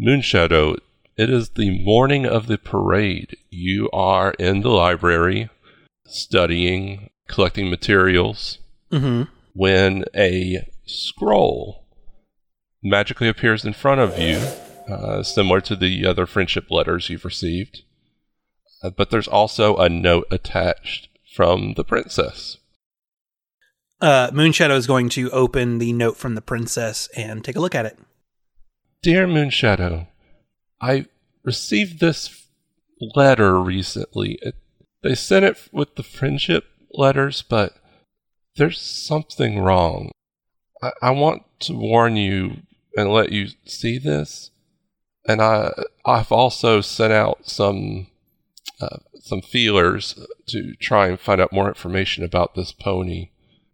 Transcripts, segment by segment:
Moonshadow, it is the morning of the parade. You are in the library studying, collecting materials, Mm-hmm. when a scroll magically appears in front of you, uh, similar to the other friendship letters you've received. Uh, but there's also a note attached from the princess. Uh, Moonshadow is going to open the note from the princess and take a look at it. Dear Moonshadow, I received this letter recently. It, they sent it with the friendship letters, but there's something wrong. I, I want to warn you and let you see this. And I, I've also sent out some, uh, some feelers to try and find out more information about this pony.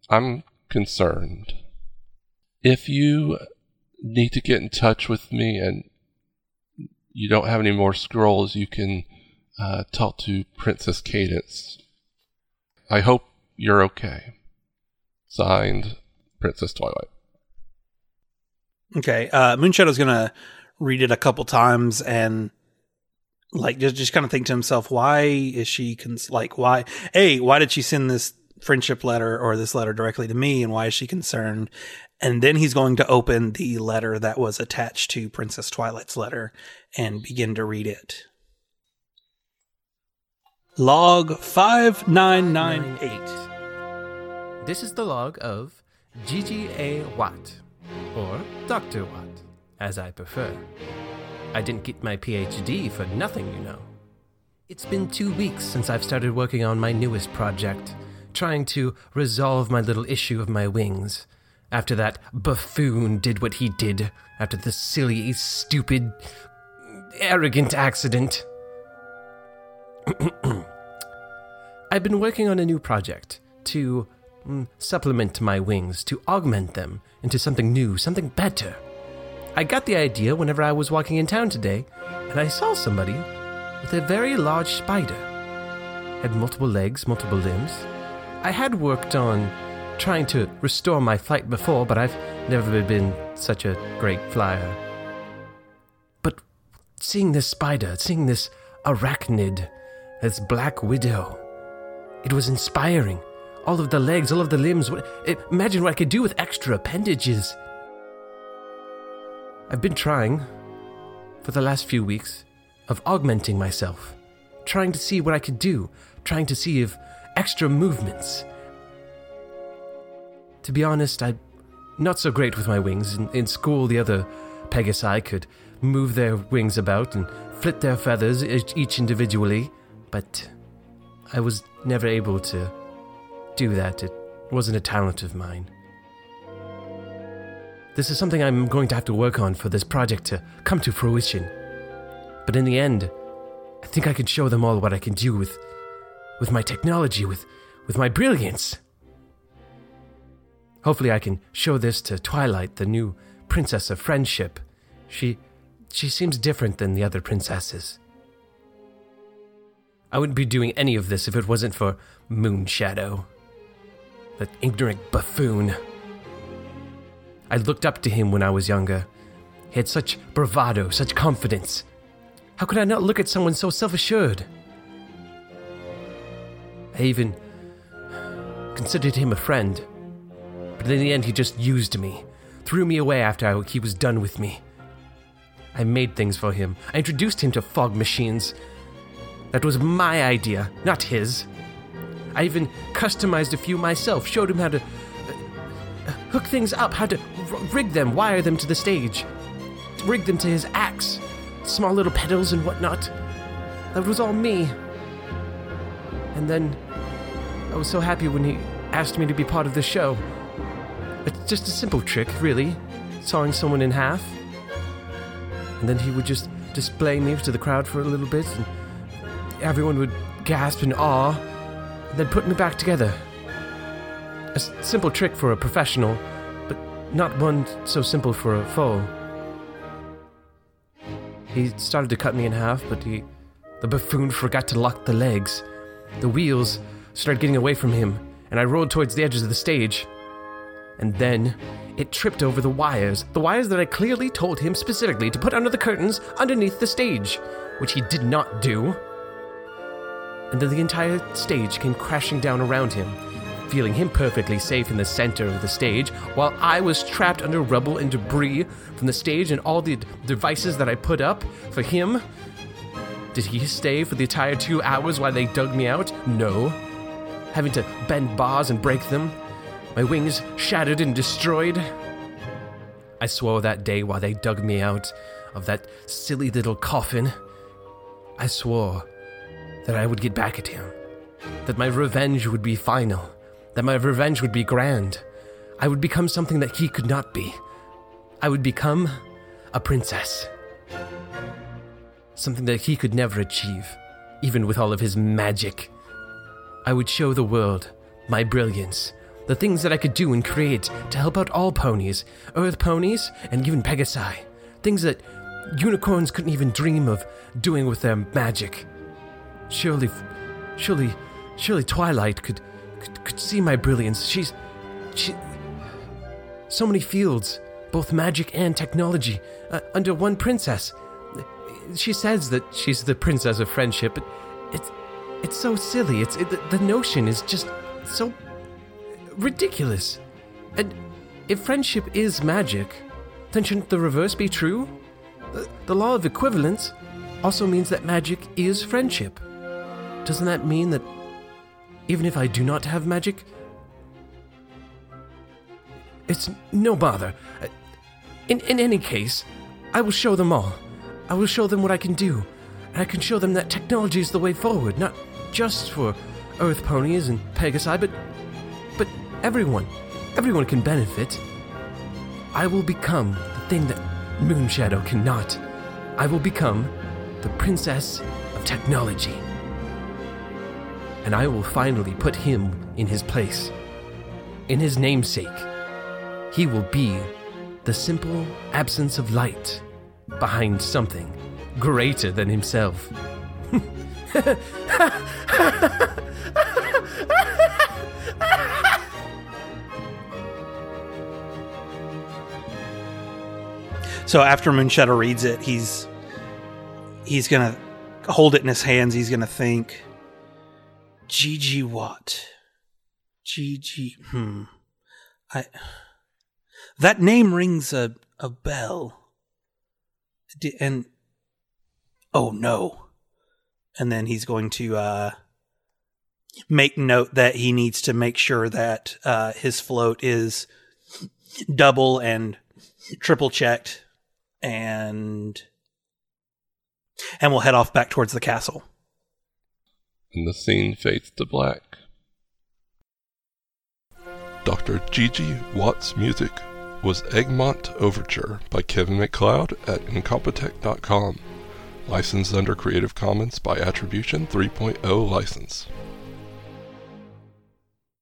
I'm concerned. If you need to get in touch with me and you don't have any more scrolls, you can uh, talk to Princess Cadance. I hope you're okay. Signed, Princess Twilight. Okay. Uh, Moonshadow's to read it a couple times and like just just kind of think to himself, why is she cons- like why? A, why did she send this friendship letter or this letter directly to me, and why is she concerned? And then he's going to open the letter that was attached to Princess Twilight's letter and begin to read it. Log five nine nine eight. This is the log of G.G.A. Watt, or Dr. Watt, as I prefer. I didn't get my PhD for nothing, you know. It's been two weeks since I've started working on my newest project, trying to resolve my little issue of my wings. After that buffoon did what he did, after the silly, stupid, arrogant accident. I've been working on a new project to mm, supplement my wings, to augment them into something new, something better. I got the idea whenever I was walking in town today, and I saw somebody with a very large spider. Had multiple legs, multiple limbs. I had worked on trying to restore my flight before, but I've never been such a great flyer. But seeing this spider, seeing this arachnid, this black widow, it was inspiring. All of the legs, all of the limbs. What, eh, imagine what I could do with extra appendages. I've been trying, for the last few weeks, of augmenting myself, trying to see what I could do, trying to see if extra movements. To be honest, I'm not so great with my wings. In, in school, the other Pegasi could move their wings about and flit their feathers each, individually, but I was never able to do that. It wasn't a talent of mine. This is something I'm going to have to work on for this project to come to fruition. But in the end, I think I can show them all what I can do with with my technology, with with my brilliance. Hopefully I can show this to Twilight, the new princess of friendship. She she seems different than the other princesses. I wouldn't be doing any of this if it wasn't for Moonshadow. That ignorant buffoon. I looked up to him when I was younger. He had such bravado, such confidence. How could I not look at someone so self assured? I even considered him a friend. But in the end, he just used me, threw me away after he was done with me. I made things for him. I introduced him to fog machines. That was my idea, not his. I even customized a few myself, showed him how to uh, hook things up, how to r- rig them, wire them to the stage, rig them to his axe, small little pedals and whatnot. That was all me. And then I was so happy when he asked me to be part of the show. It's just a simple trick, really, sawing someone in half. And then he would just display me to the crowd for a little bit, and everyone would gasp in awe, and then put me back together. A s- simple trick for a professional, but not one so simple for a foe. He started to cut me in half, but he. The buffoon forgot to lock the legs. The wheels started getting away from him, and I rolled towards the edges of the stage. And then it tripped over the wires, the wires that I clearly told him specifically to put under the curtains underneath the stage, which he did not do. And then the entire stage came crashing down around him, feeling him perfectly safe in the center of the stage, while I was trapped under rubble and debris from the stage and all the devices that I put up for him. Did he stay for the entire two hours while they dug me out? No. Having to bend bars and break them, my wings shattered and destroyed. I swore that day while they dug me out of that silly little coffin. I swore that I would get back at him, that my revenge would be final, that my revenge would be grand. I would become something that he could not be. I would become a princess. Something that he could never achieve, even with all of his magic. I would show the world my brilliance, the things that I could do and create to help out all ponies, earth ponies, and even Pegasi. Things that unicorns couldn't even dream of doing with their magic. Surely, surely, surely Twilight could, could, could see my brilliance. She's, she, so many fields, both magic and technology, uh, under one princess. She says that she's the princess of friendship, but it's, it's so silly. It's it, the notion is just so ridiculous. And if friendship is magic, then shouldn't the reverse be true? The, the law of equivalence also means that magic is friendship. Doesn't that mean that even if I do not have magic, it's no bother. In, in any case, I will show them all. I will show them what I can do. And I can show them that technology is the way forward, not just for Earth ponies and Pegasi, but but everyone. Everyone can benefit. I will become the thing that Moonshadow cannot. I will become the princess of technology. And I will finally put him in his place. In his namesake. He will be the simple absence of light behind something greater than himself. So after Moonshadow reads it, he's he's gonna hold it in his hands. He's gonna think, GG what? GG. Hmm. I. That name rings a a bell. And oh no. And then he's going to uh make note that he needs to make sure that uh his float is double and triple checked and and we'll head off back towards the castle. and the scene fades to black. Dr. Gigi Watt's music was Egmont Overture by Kevin MacLeod at Incompetech.com. Licensed under Creative Commons by Attribution 3.0 license.